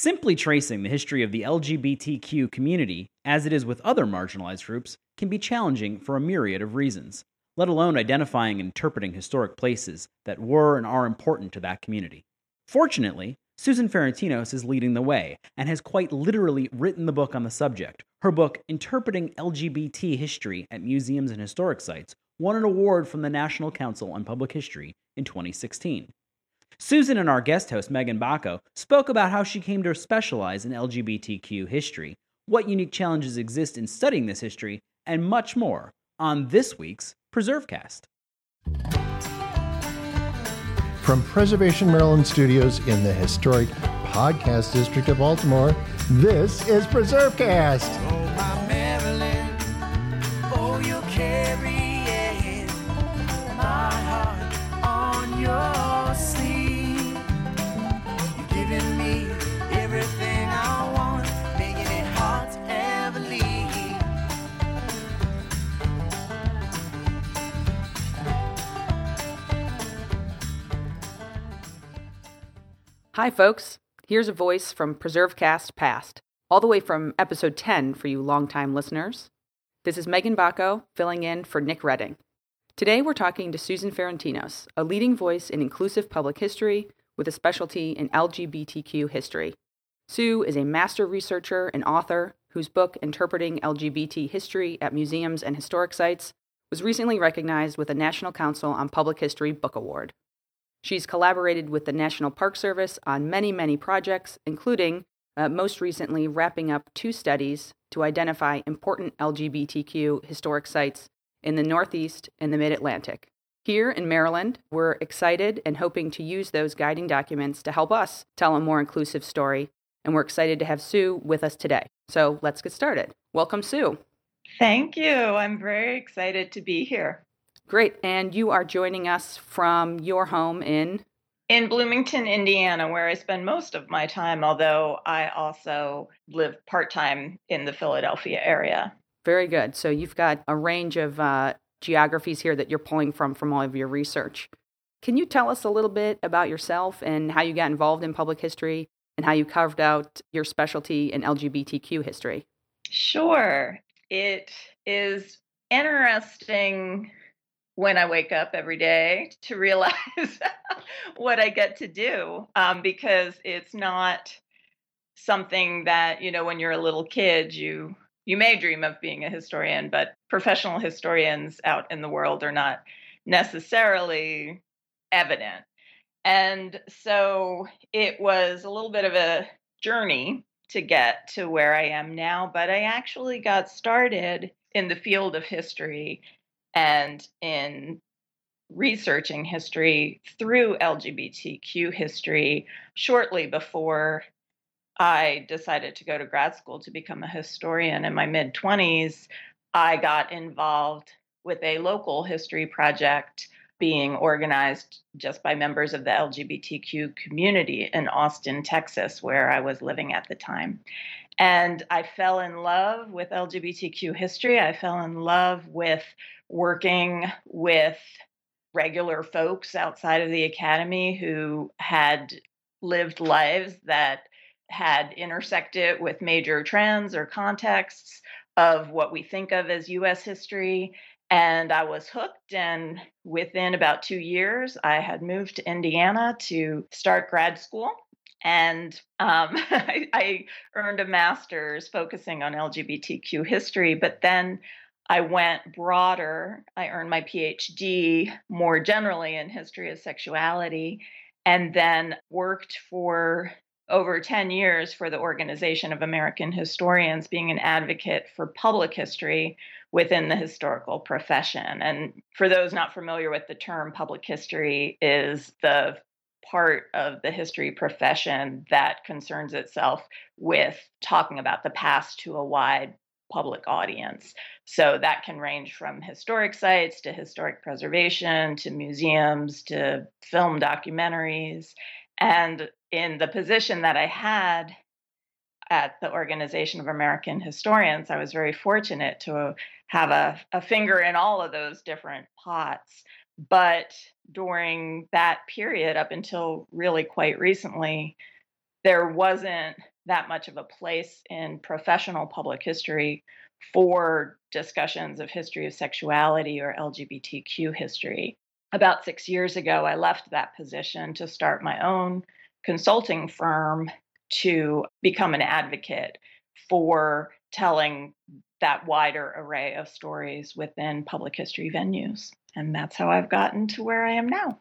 Simply tracing the history of the LGBTQ community, as it is with other marginalized groups, can be challenging for a myriad of reasons, let alone identifying and interpreting historic places that were and are important to that community. Fortunately, Susan Ferentinos is leading the way and has quite literally written the book on the subject. Her book, Interpreting LGBT History at Museums and Historic Sites, won an award from the National Council on Public History in 2016. Susan and our guest host, Megan Bacco, spoke about how she came to specialize in LGBTQ history, what unique challenges exist in studying this history, and much more on this week's PreserveCast. From Preservation Maryland Studios in the historic Podcast District of Baltimore, this is PreserveCast. Oh, Hi, folks. Here's a voice from PreserveCast Past, all the way from episode 10 for you longtime listeners. This is Megan Bacco filling in for Nick Redding. Today we're talking to Susan Ferentinos, a leading voice in inclusive public history with a specialty in LGBTQ history. Sue is a master researcher and author whose book, Interpreting LGBT History at Museums and Historic Sites, was recently recognized with a National Council on Public History Book Award. She's collaborated with the National Park Service on many, many projects, including, uh, most recently, wrapping up two studies to identify important LGBTQ historic sites in the Northeast and the Mid Atlantic. Here in Maryland, we're excited and hoping to use those guiding documents to help us tell a more inclusive story, and we're excited to have Sue with us today. So let's get started. Welcome, Sue. Thank you. I'm very excited to be here. Great. And you are joining us from your home in In Bloomington, Indiana, where I spend most of my time, although I also live part time in the Philadelphia area. Very good. So you've got a range of uh, geographies here that you're pulling from from all of your research. Can you tell us a little bit about yourself and how you got involved in public history and how you carved out your specialty in LGBTQ history? Sure. It is interesting when I wake up every day to realize what I get to do um, because it's not something that you know when you're a little kid you you may dream of being a historian but professional historians out in the world are not necessarily evident. And so it was a little bit of a journey to get to where I am now but I actually got started in the field of history and in researching history through LGBTQ history shortly before I decided to go to grad school to become a historian in my mid 20s. I got involved with a local history project being organized just by members of the LGBTQ community in Austin, Texas, where I was living at the time. And I fell in love with LGBTQ history. I fell in love with working with regular folks outside of the academy who had lived lives that had intersected with major trends or contexts of what we think of as US history. And I was hooked. And within about two years, I had moved to Indiana to start grad school. And um, I, I earned a master's focusing on LGBTQ history. But then I went broader. I earned my PhD more generally in history of sexuality, and then worked for over 10 years for the Organization of American Historians, being an advocate for public history within the historical profession. And for those not familiar with the term, public history is the part of the history profession that concerns itself with talking about the past to a wide public audience. So that can range from historic sites to historic preservation to museums to film documentaries. And in the position that I had at the Organization of American Historians, I was very fortunate to have a, a finger in all of those different pots. But during that period, up until really quite recently, there wasn't that much of a place in professional public history for discussions of history of sexuality or LGBTQ history. About six years ago, I left that position to start my own consulting firm to become an advocate for telling that wider array of stories within public history venues. And that's how I've gotten to where I am now.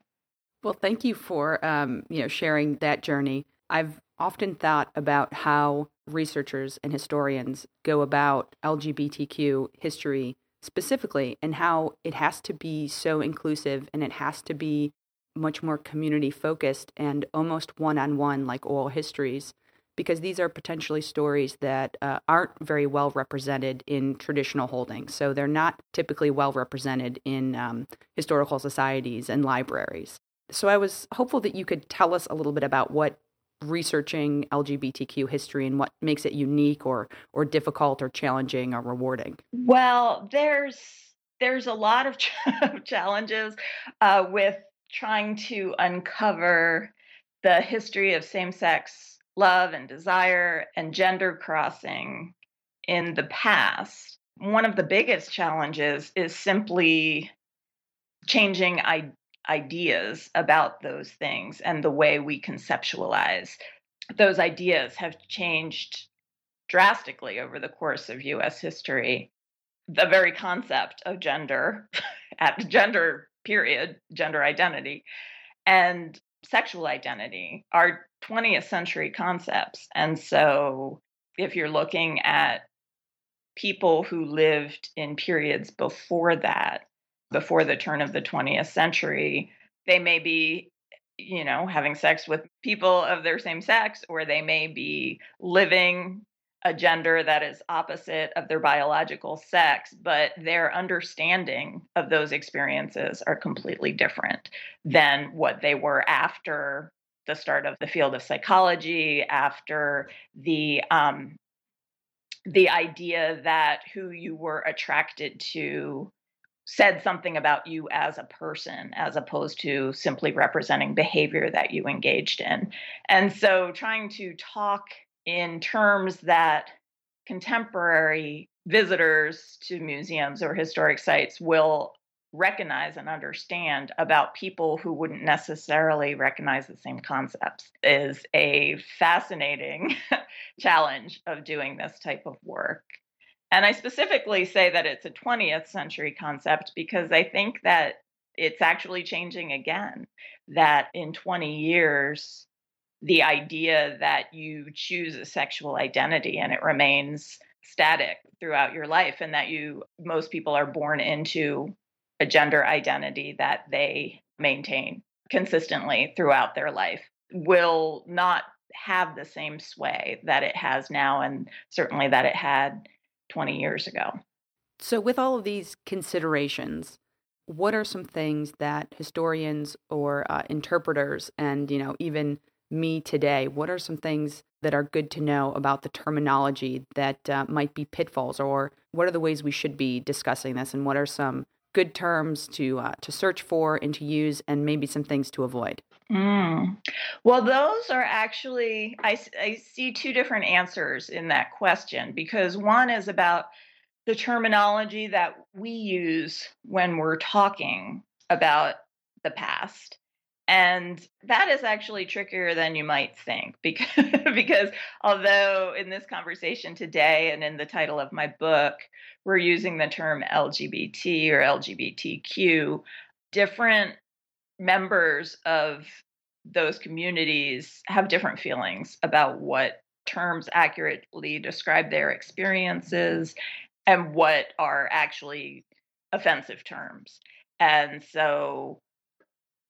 Well, thank you for um, you know sharing that journey. I've often thought about how researchers and historians go about LGBTQ history specifically and how it has to be so inclusive and it has to be much more community focused and almost one on one like oral histories because these are potentially stories that uh, aren't very well represented in traditional holdings. So they're not typically well represented in um, historical societies and libraries. So I was hopeful that you could tell us a little bit about what researching LGBTQ history and what makes it unique or or difficult or challenging or rewarding. Well, there's there's a lot of challenges uh, with trying to uncover the history of same-sex love and desire and gender crossing in the past, one of the biggest challenges is simply changing I- ideas about those things and the way we conceptualize. Those ideas have changed drastically over the course of US history. The very concept of gender, at gender period, gender identity, and sexual identity are 20th century concepts. And so if you're looking at people who lived in periods before that, before the turn of the 20th century, they may be you know having sex with people of their same sex or they may be living a gender that is opposite of their biological sex, but their understanding of those experiences are completely different than what they were after the start of the field of psychology, after the um, the idea that who you were attracted to said something about you as a person as opposed to simply representing behavior that you engaged in. And so trying to talk in terms that contemporary visitors to museums or historic sites will recognize and understand about people who wouldn't necessarily recognize the same concepts is a fascinating challenge of doing this type of work. And I specifically say that it's a 20th century concept because I think that it's actually changing again. That in 20 years, the idea that you choose a sexual identity and it remains static throughout your life and that you most people are born into a gender identity that they maintain consistently throughout their life will not have the same sway that it has now and certainly that it had 20 years ago. So with all of these considerations, what are some things that historians or uh, interpreters and you know even me today? What are some things that are good to know about the terminology that uh, might be pitfalls, or what are the ways we should be discussing this, and what are some good terms to uh, to search for and to use, and maybe some things to avoid? Mm. Well, those are actually I, I see two different answers in that question because one is about the terminology that we use when we're talking about the past and that is actually trickier than you might think because, because although in this conversation today and in the title of my book, we're using the term LGBT or LGBTQ, different members of those communities have different feelings about what terms accurately describe their experiences and what are actually offensive terms. And so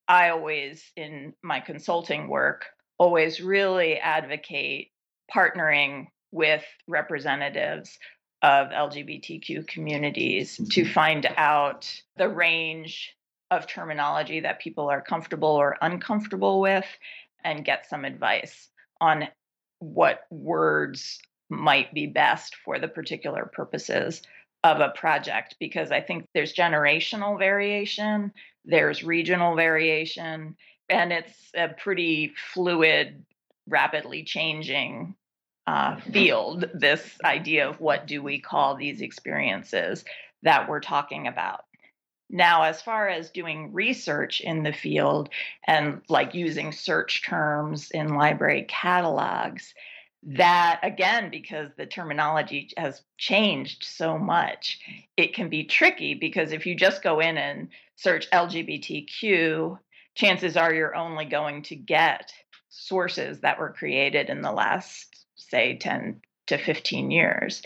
I always, in my consulting work, always really advocate partnering with representatives of LGBTQ communities to mm-hmm. find out the range of terminology that people are comfortable or uncomfortable with and get some advice on what words might be best for the particular purposes of a project because I think there's generational variation, there's regional variation, and it's a pretty fluid rapidly changing uh, field, this idea of what do we call these experiences that we're talking about. Now, as far as doing research in the field and like using search terms in library catalogs, that again, because the terminology has changed so much, it can be tricky because if you just go in and search LGBTQ, chances are you're only going to get sources that were created in the last, say, 10 to 15 years.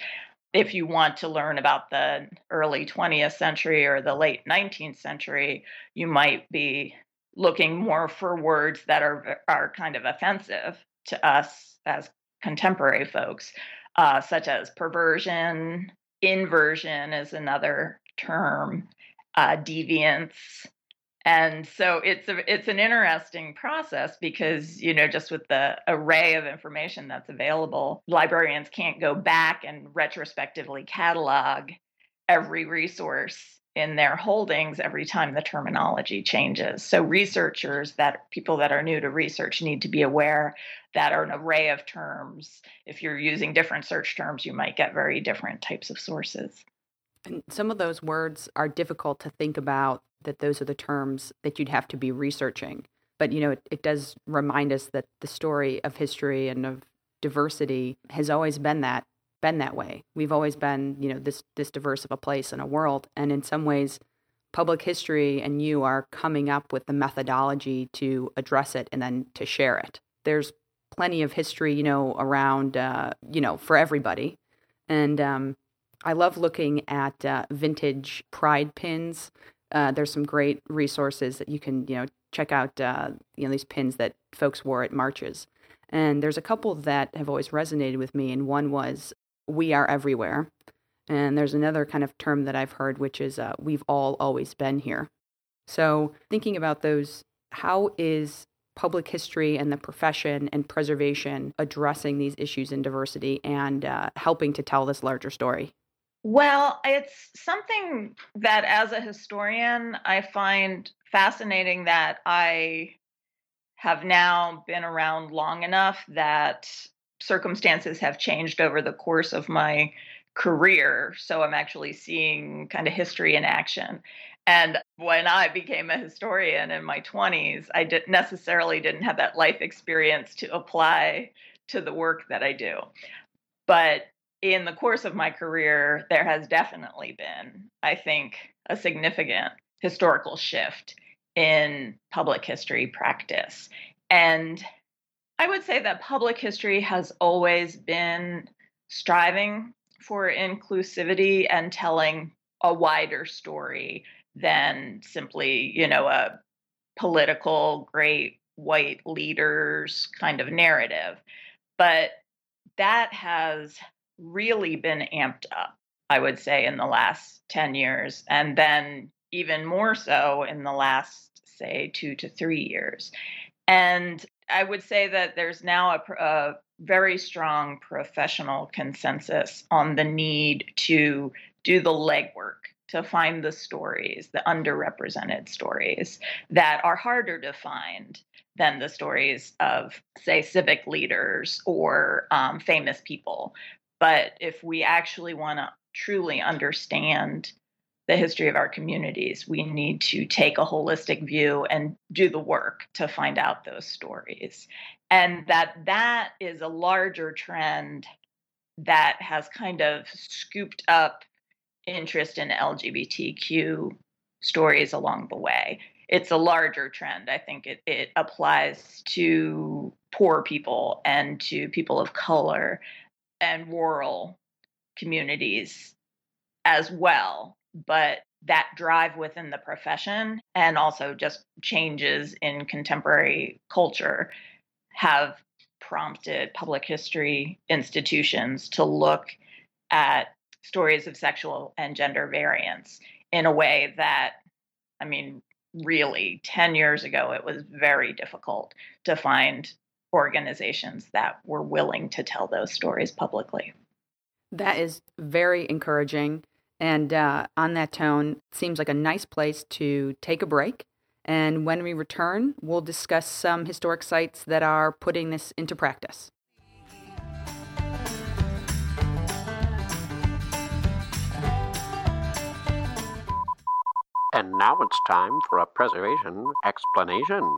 If you want to learn about the early 20th century or the late 19th century, you might be looking more for words that are are kind of offensive to us as contemporary folks, uh, such as perversion, inversion is another term, uh, deviance, and so it's a, it's an interesting process because you know just with the array of information that's available librarians can't go back and retrospectively catalog every resource in their holdings every time the terminology changes. So researchers that people that are new to research need to be aware that are an array of terms if you're using different search terms you might get very different types of sources. And some of those words are difficult to think about that those are the terms that you'd have to be researching. But, you know, it, it does remind us that the story of history and of diversity has always been that been that way. We've always been, you know, this this diverse of a place and a world. And in some ways, public history and you are coming up with the methodology to address it and then to share it. There's plenty of history, you know, around, uh, you know, for everybody. And um, I love looking at uh, vintage pride pins uh, there's some great resources that you can you know check out uh, you know these pins that folks wore at marches and there's a couple that have always resonated with me and one was we are everywhere. And there's another kind of term that i've heard which is uh, we've all always been here. So thinking about those how is public history and the profession and preservation addressing these issues in diversity and uh, helping to tell this larger story? Well, it's something that as a historian, I find fascinating that I have now been around long enough that circumstances have changed over the course of my career. So I'm actually seeing kind of history in action. And when I became a historian in my 20s, I didn't necessarily didn't have that life experience to apply to the work that I do. But in the course of my career, there has definitely been, I think, a significant historical shift in public history practice. And I would say that public history has always been striving for inclusivity and telling a wider story than simply, you know, a political great white leaders kind of narrative. But that has really been amped up, I would say, in the last 10 years, and then even more so in the last, say, two to three years. And I would say that there's now a, a very strong professional consensus on the need to do the legwork to find the stories, the underrepresented stories that are harder to find than the stories of, say, civic leaders or um, famous people. But if we actually want to truly understand the history of our communities, we need to take a holistic view and do the work to find out those stories. And that that is a larger trend that has kind of scooped up interest in LGBTQ stories along the way. It's a larger trend. I think it, it applies to poor people and to people of color and rural communities as well. But that drive within the profession and also just changes in contemporary culture have prompted public history institutions to look at stories of sexual and gender variance in a way that, I mean, really 10 years ago, it was very difficult to find organizations that were willing to tell those stories publicly. That is very encouraging. And uh, on that tone, seems like a nice place to take a break And when we return, we'll discuss some historic sites that are putting this into practice. And now it's time for a preservation explanation.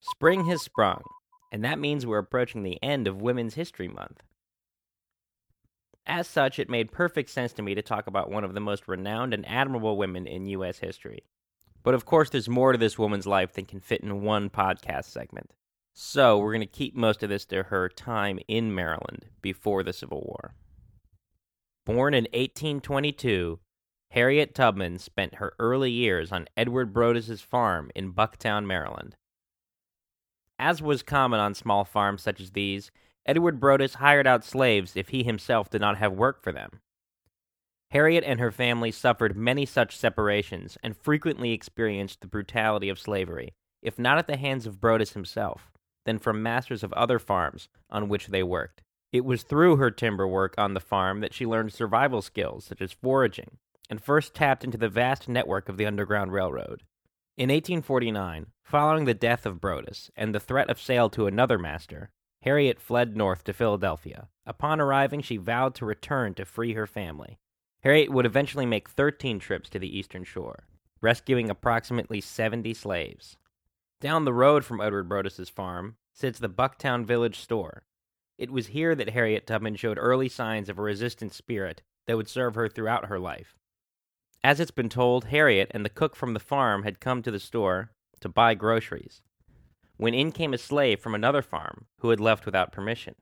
Spring has sprung, and that means we're approaching the end of Women's History Month. As such, it made perfect sense to me to talk about one of the most renowned and admirable women in U.S. history. But of course, there's more to this woman's life than can fit in one podcast segment. So, we're going to keep most of this to her time in Maryland before the Civil War. Born in 1822, Harriet Tubman spent her early years on Edward Brodess's farm in Bucktown, Maryland. As was common on small farms such as these, Edward Brodess hired out slaves if he himself did not have work for them. Harriet and her family suffered many such separations and frequently experienced the brutality of slavery, if not at the hands of Brodess himself, then from masters of other farms on which they worked. It was through her timber work on the farm that she learned survival skills such as foraging and first tapped into the vast network of the Underground Railroad. In 1849, following the death of Brodess and the threat of sale to another master, Harriet fled north to Philadelphia. Upon arriving, she vowed to return to free her family. Harriet would eventually make 13 trips to the eastern shore, rescuing approximately 70 slaves. Down the road from Edward Brodess's farm sits the Bucktown Village store. It was here that Harriet Tubman showed early signs of a resistant spirit that would serve her throughout her life. As it's been told, Harriet and the cook from the farm had come to the store to buy groceries when in came a slave from another farm who had left without permission.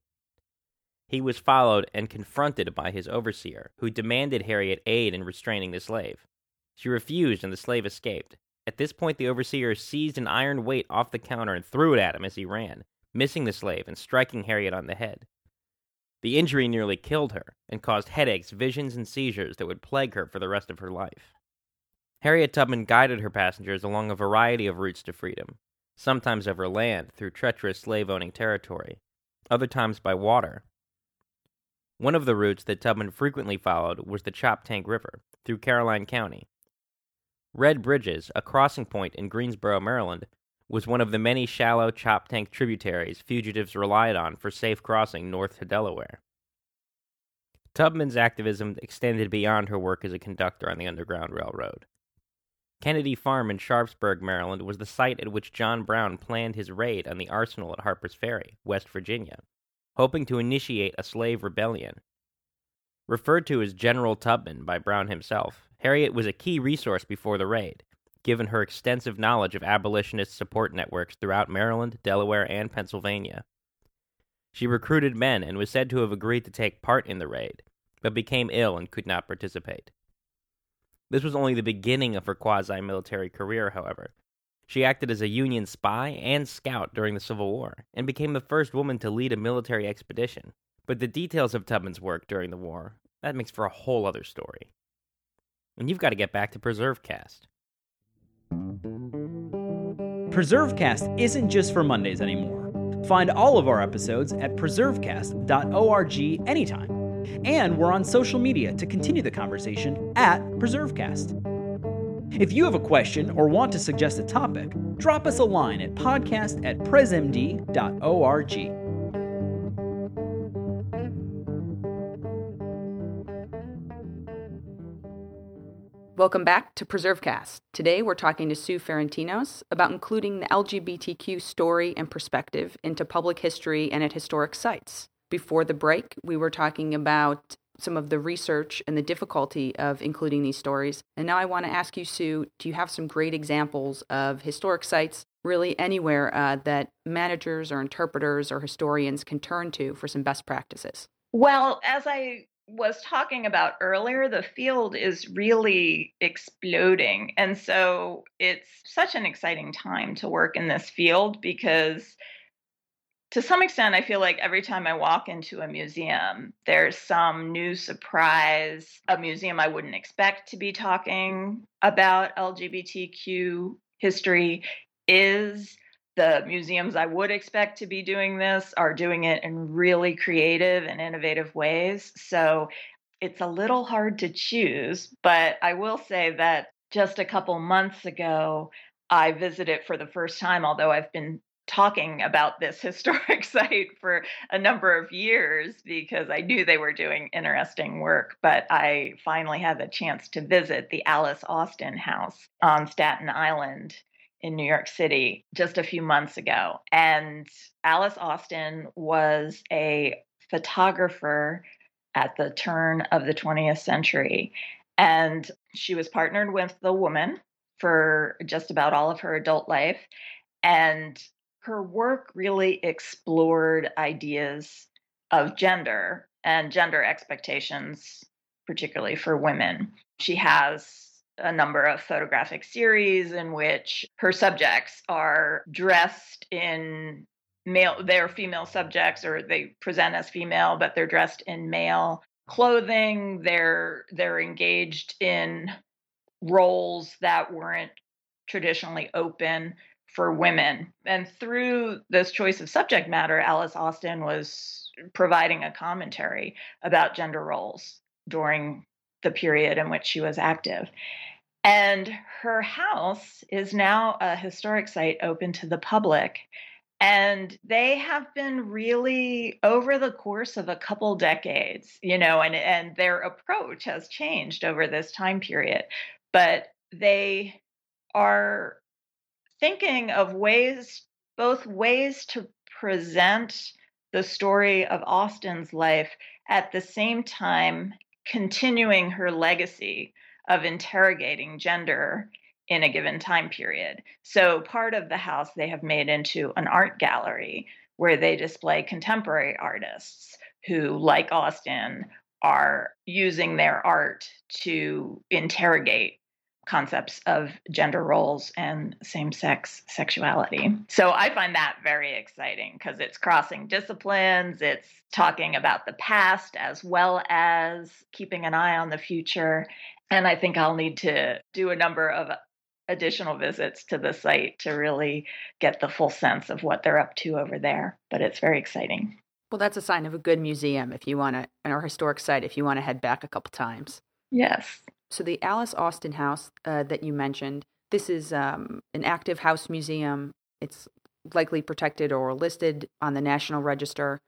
He was followed and confronted by his overseer, who demanded Harriet aid in restraining the slave. She refused, and the slave escaped. At this point, the overseer seized an iron weight off the counter and threw it at him as he ran, missing the slave and striking Harriet on the head. The injury nearly killed her and caused headaches, visions, and seizures that would plague her for the rest of her life. Harriet Tubman guided her passengers along a variety of routes to freedom, sometimes over land through treacherous slave owning territory, other times by water. One of the routes that Tubman frequently followed was the Choptank River through Caroline County. Red Bridges, a crossing point in Greensboro, Maryland, was one of the many shallow Choptank tributaries fugitives relied on for safe crossing north to Delaware. Tubman's activism extended beyond her work as a conductor on the Underground Railroad. Kennedy Farm in Sharpsburg, Maryland, was the site at which John Brown planned his raid on the arsenal at Harper's Ferry, West Virginia, hoping to initiate a slave rebellion. Referred to as General Tubman by Brown himself, Harriet was a key resource before the raid, given her extensive knowledge of abolitionist support networks throughout Maryland, Delaware, and Pennsylvania. She recruited men and was said to have agreed to take part in the raid, but became ill and could not participate. This was only the beginning of her quasi military career, however. She acted as a Union spy and scout during the Civil War, and became the first woman to lead a military expedition. But the details of Tubman's work during the war, that makes for a whole other story. And you've got to get back to PreserveCast. PreserveCast isn't just for Mondays anymore. Find all of our episodes at preservecast.org anytime. And we're on social media to continue the conversation at PreserveCast. If you have a question or want to suggest a topic, drop us a line at podcast at presmd.org. Welcome back to PreserveCast. Today we're talking to Sue Ferentinos about including the LGBTQ story and perspective into public history and at historic sites. Before the break, we were talking about some of the research and the difficulty of including these stories. And now I want to ask you, Sue, do you have some great examples of historic sites, really anywhere, uh, that managers or interpreters or historians can turn to for some best practices? Well, as I was talking about earlier, the field is really exploding. And so it's such an exciting time to work in this field because to some extent, I feel like every time I walk into a museum, there's some new surprise, a museum I wouldn't expect to be talking about LGBTQ history is. The museums I would expect to be doing this are doing it in really creative and innovative ways. So it's a little hard to choose, but I will say that just a couple months ago, I visited for the first time, although I've been talking about this historic site for a number of years because I knew they were doing interesting work. But I finally had the chance to visit the Alice Austen House on Staten Island in New York City just a few months ago. And Alice Austen was a photographer at the turn of the 20th century. And she was partnered with the woman for just about all of her adult life. And her work really explored ideas of gender and gender expectations, particularly for women. She has a number of photographic series in which her subjects are dressed in male they're female subjects or they present as female but they're dressed in male clothing they're they're engaged in roles that weren't traditionally open for women. And through this choice of subject matter alice austen was providing a commentary about gender roles during the period in which she was active. And her house is now a historic site open to the public. And they have been really over the course of a couple decades you know and and their approach has changed over this time period. But they are thinking of ways both ways to present the story of Austen's life at the same time continuing her legacy of interrogating gender in a given time period. So, part of the house they have made into an art gallery where they display contemporary artists who, like Austen, are using their art to interrogate concepts of gender roles and same sex sexuality. So I find that very exciting because it's crossing disciplines, it's talking about the past as well as keeping an eye on the future. And I think I'll need to do a number of additional visits to the site to really get the full sense of what they're up to over there. But it's very exciting. Well, that's a sign of a good museum if you want to, or historic site if you want to head back a couple times. Yes. So the Alice Austen House uh, that you mentioned, this is um, an active house museum. It's likely protected or listed on the National Register.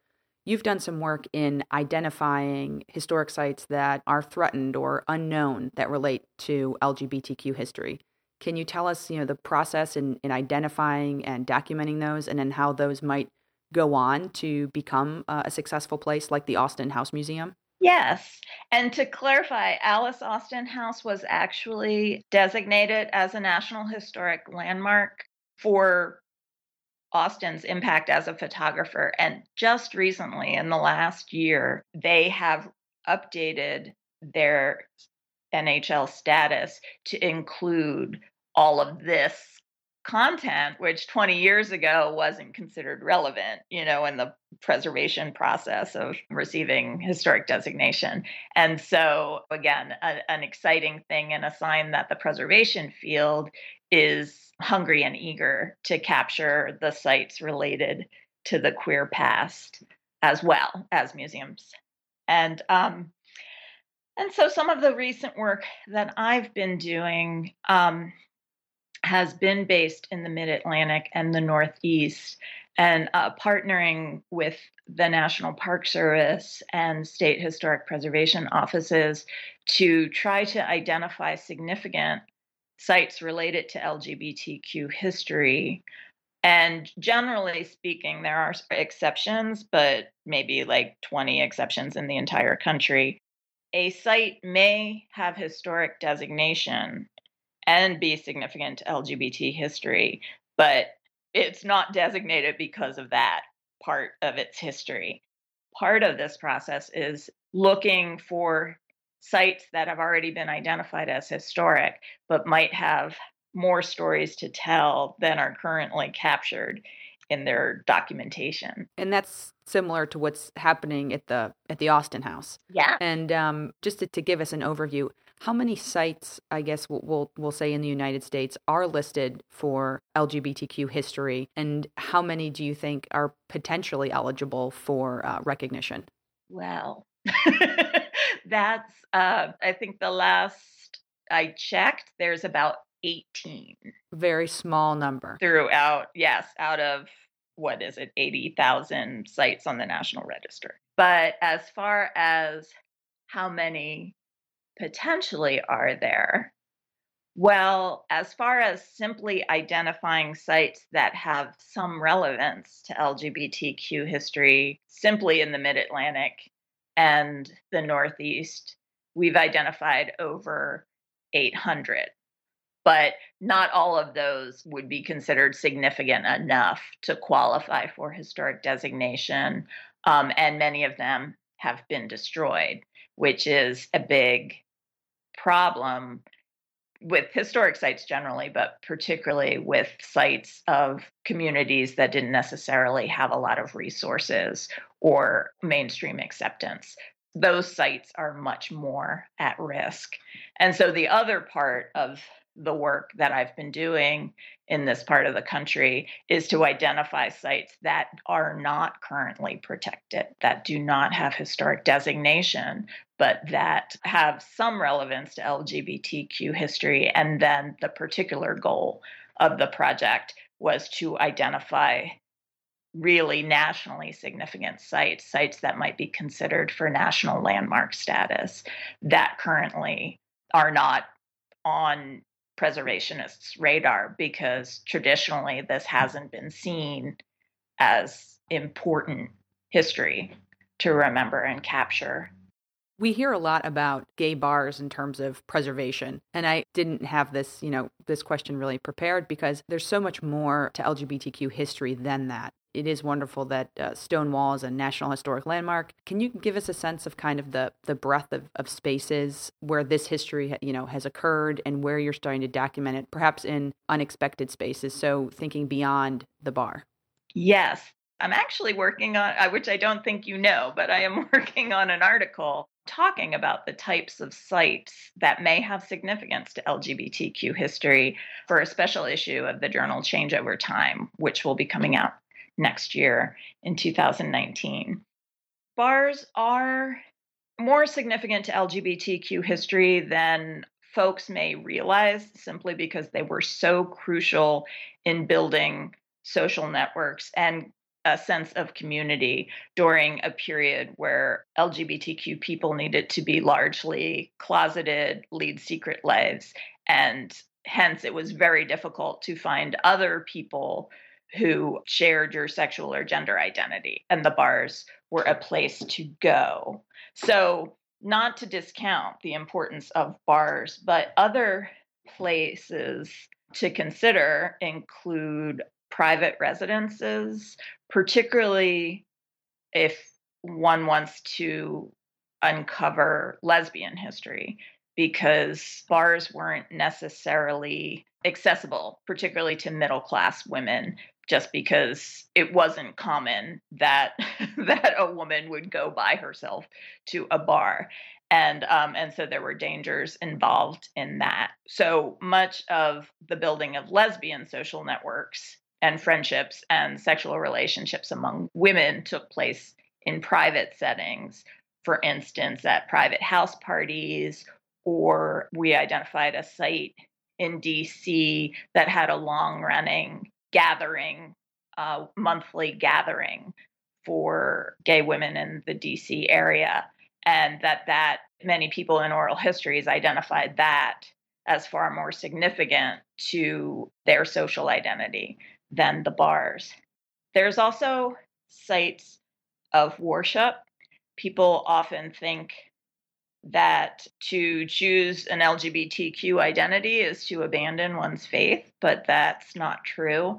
You've done some work in identifying historic sites that are threatened or unknown that relate to LGBTQ history. Can you tell us, you know, the process in, in identifying and documenting those, and then how those might go on to become uh, a successful place like the Austen House Museum? Yes. And to clarify, Alice Austen House was actually designated as a National Historic Landmark for Austen's impact as a photographer. And just recently, in the last year, they have updated their NHL status to include all of this content, which 20 years ago wasn't considered relevant, you know, in the preservation process of receiving historic designation. And so, again, a, an exciting thing and a sign that the preservation field is hungry and eager to capture the sites related to the queer past as well as museums. And um, and so some of the recent work that I've been doing um, has been based in the Mid Atlantic and the Northeast, and uh, partnering with the National Park Service and state historic preservation offices to try to identify significant sites related to LGBTQ history. And generally speaking, there are exceptions, but maybe like 20 exceptions in the entire country a site may have historic designation and be significant to LGBT history, but it's not designated because of that part of its history. Part of this process is looking for sites that have already been identified as historic, but might have more stories to tell than are currently captured in their documentation. And that's similar to what's happening at the at the Austen House. Yeah. And um, just to, to, give us an overview, how many sites, I guess we'll, we'll, we'll say in the United States, are listed for LGBTQ history, and how many do you think are potentially eligible for uh, recognition? Well. That's, uh, I think the last I checked, there's about 18 Very small number. throughout, yes, out of what is it, 80,000 sites on the National Register. But as far as how many potentially are there, well, as far as simply identifying sites that have some relevance to LGBTQ history, simply in the mid Atlantic and the Northeast, we've identified over 800. But not all of those would be considered significant enough to qualify for historic designation. Um, and many of them have been destroyed, which is a big problem with historic sites generally, but particularly with sites of communities that didn't necessarily have a lot of resources or mainstream acceptance. Those sites are much more at risk. And so the other part of the work that I've been doing in this part of the country is to identify sites that are not currently protected, that do not have historic designation, but that have some relevance to LGBTQ history. And then the particular goal of the project was to identify really nationally significant sites, sites that might be considered for national landmark status that currently are not on preservationists' radar because traditionally this hasn't been seen as important history to remember and capture. We hear a lot about gay bars in terms of preservation. And I didn't have this, you know, this question really prepared because there's so much more to LGBTQ history than that. It is wonderful that uh, Stonewall is a National Historic Landmark. Can you give us a sense of kind of the the breadth of, of spaces where this history, you know, has occurred and where you're starting to document it, perhaps in unexpected spaces? So thinking beyond the bar. Yes, I'm actually working on, uh, which I don't think you know, but I am working on an article talking about the types of sites that may have significance to LGBTQ history for a special issue of the journal Change Over Time, which will be coming out next year in 2019. Bars are more significant to LGBTQ history than folks may realize simply because they were so crucial in building social networks and a sense of community during a period where LGBTQ people needed to be largely closeted, lead secret lives, and hence it was very difficult to find other people who shared your sexual or gender identity, and the bars were a place to go. So, not to discount the importance of bars, but other places to consider include private residences, particularly if one wants to uncover lesbian history, because bars weren't necessarily accessible, particularly to middle class women, just because it wasn't common that that a woman would go by herself to a bar. And um, and so there were dangers involved in that. So much of the building of lesbian social networks and friendships and sexual relationships among women took place in private settings, for instance, at private house parties, or we identified a site in DC that had a long running gathering, uh, monthly gathering for gay women in the DC area. And that that many people in oral histories identified that as far more significant to their social identity than the bars. There's also sites of worship. People often think that to choose an LGBTQ identity is to abandon one's faith, but that's not true.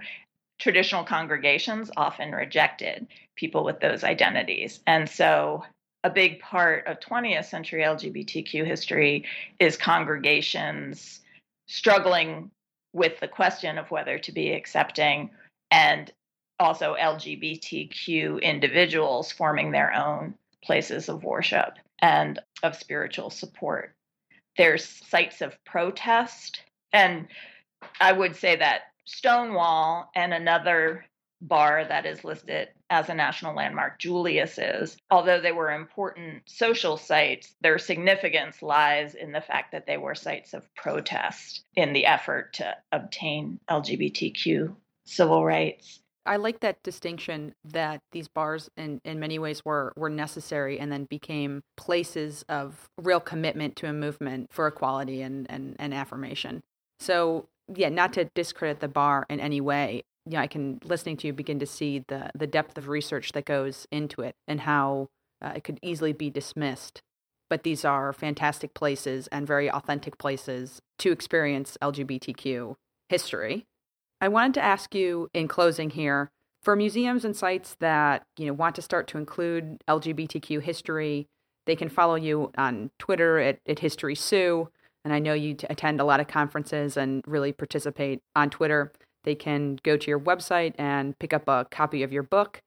Traditional congregations often rejected people with those identities. And so a big part of 20th century LGBTQ history is congregations struggling with the question of whether to be accepting and also LGBTQ individuals forming their own places of worship and of spiritual support. There's sites of protest. And I would say that Stonewall and another bar that is listed as a national landmark, Julius is. Although they were important social sites, their significance lies in the fact that they were sites of protest in the effort to obtain LGBTQ civil rights. I like that distinction that these bars in, in many ways were were necessary and then became places of real commitment to a movement for equality and, and, and affirmation. So yeah, not to discredit the bar in any way. You know, I can listening to you begin to see the the depth of research that goes into it and how uh, it could easily be dismissed. But these are fantastic places and very authentic places to experience LGBTQ history I wanted to ask you in closing here for museums and sites that you know want to start to include LGBTQ history. They can follow you on Twitter at, at History Sue, and I know you attend a lot of conferences and really participate on Twitter. They can go to your website and pick up a copy of your book.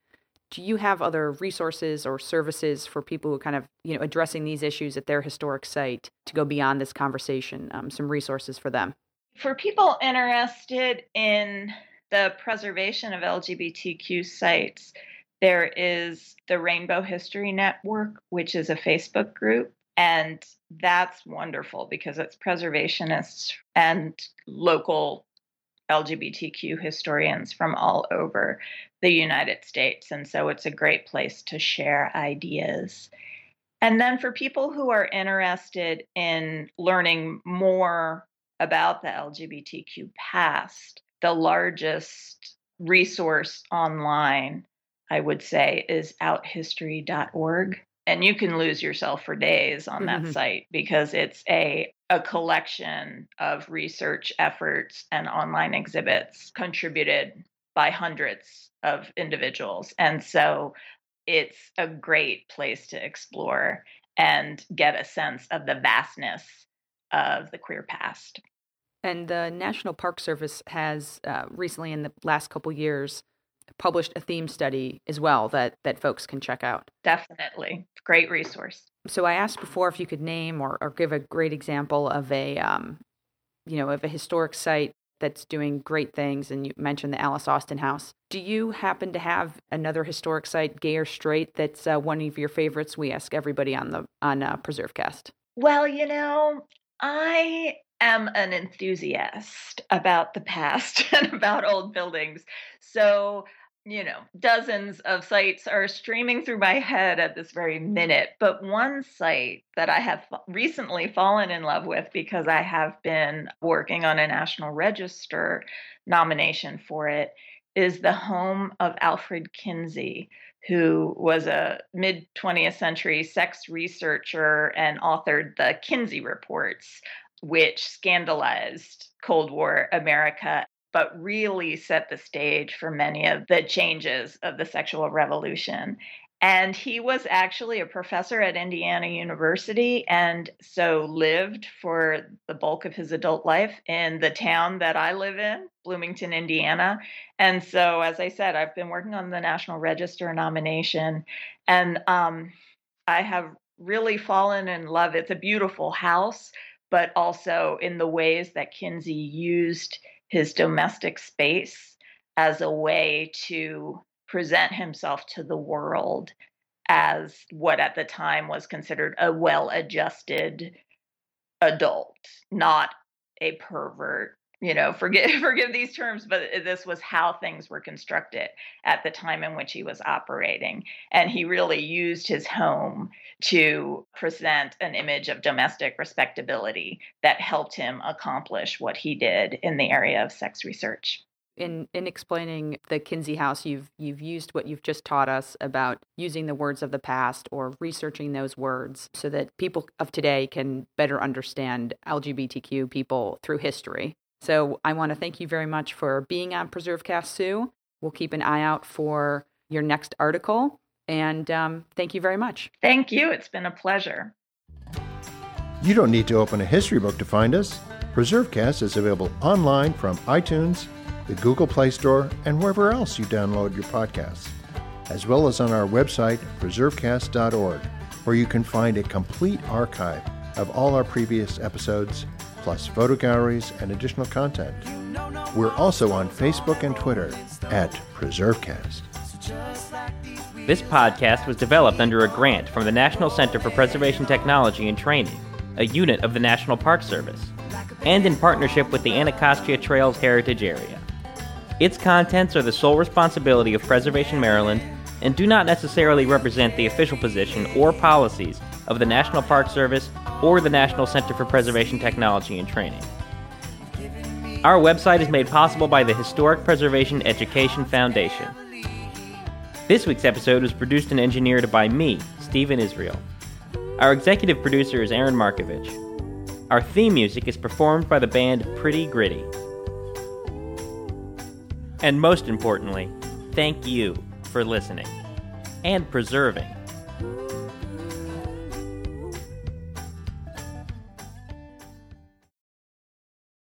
Do you have other resources or services for people who kind of you know addressing these issues at their historic site to go beyond this conversation? Um, some resources for them for people interested in the preservation of LGBTQ sites, there is the Rainbow History Network, which is a Facebook group. And that's wonderful because it's preservationists and local LGBTQ historians from all over the United States. And so it's a great place to share ideas. And then for people who are interested in learning more about the LGBTQ past, the largest resource online, I would say, is outhistory.org. And you can lose yourself for days on that mm-hmm. site because it's a, a collection of research efforts and online exhibits contributed by hundreds of individuals. And so it's a great place to explore and get a sense of the vastness of the queer past. And the National Park Service has uh, recently, in the last couple years, published a theme study as well that that folks can check out. Definitely, great resource. So I asked before if you could name or, or give a great example of a, um, you know, of a historic site that's doing great things, and you mentioned the Alice Austen House. Do you happen to have another historic site, gay or straight, that's uh, one of your favorites? We ask everybody on the on uh, PreserveCast. Well, you know, I am an enthusiast about the past and about old buildings. So, you know, dozens of sites are streaming through my head at this very minute. But one site that I have recently fallen in love with because I have been working on a National Register nomination for it is the home of Alfred Kinsey, who was a mid 20th century sex researcher and authored the Kinsey Reports, which scandalized Cold War America, but really set the stage for many of the changes of the sexual revolution. And he was actually a professor at Indiana University and so lived for the bulk of his adult life in the town that I live in, Bloomington, Indiana. And so, as I said, I've been working on the National Register nomination and um, I have really fallen in love. It's a beautiful house but also in the ways that Kinsey used his domestic space as a way to present himself to the world as what at the time was considered a well adjusted adult, not a pervert you know forgive forgive these terms but this was how things were constructed at the time in which he was operating and he really used his home to present an image of domestic respectability that helped him accomplish what he did in the area of sex research in in explaining the Kinsey House, you've you've used what you've just taught us about using the words of the past or researching those words so that people of today can better understand LGBTQ people through history. So I want to thank you very much for being on PreserveCast, Sue. We'll keep an eye out for your next article. And um, thank you very much. Thank you. It's been a pleasure. You don't need to open a history book to find us. PreserveCast is available online from iTunes, the Google Play Store, and wherever else you download your podcasts, as well as on our website, preservecast.org, where you can find a complete archive of all our previous episodes plus photo galleries and additional content. We're also on Facebook and Twitter. at PreserveCast. This podcast was developed under a grant from the National Center for Preservation Technology and Training, a unit of the National Park Service, and in partnership with the Anacostia Trails Heritage Area. Its contents are the sole responsibility of Preservation Maryland and do not necessarily represent the official position or policies of the National Park Service or the National Center for Preservation Technology and Training. Our website is made possible by the Historic Preservation Education Foundation. This week's episode was produced and engineered by me, Stephen Israel. Our executive producer is Aaron Markovich. Our theme music is performed by the band Pretty Gritty. And most importantly, thank you for listening and preserving.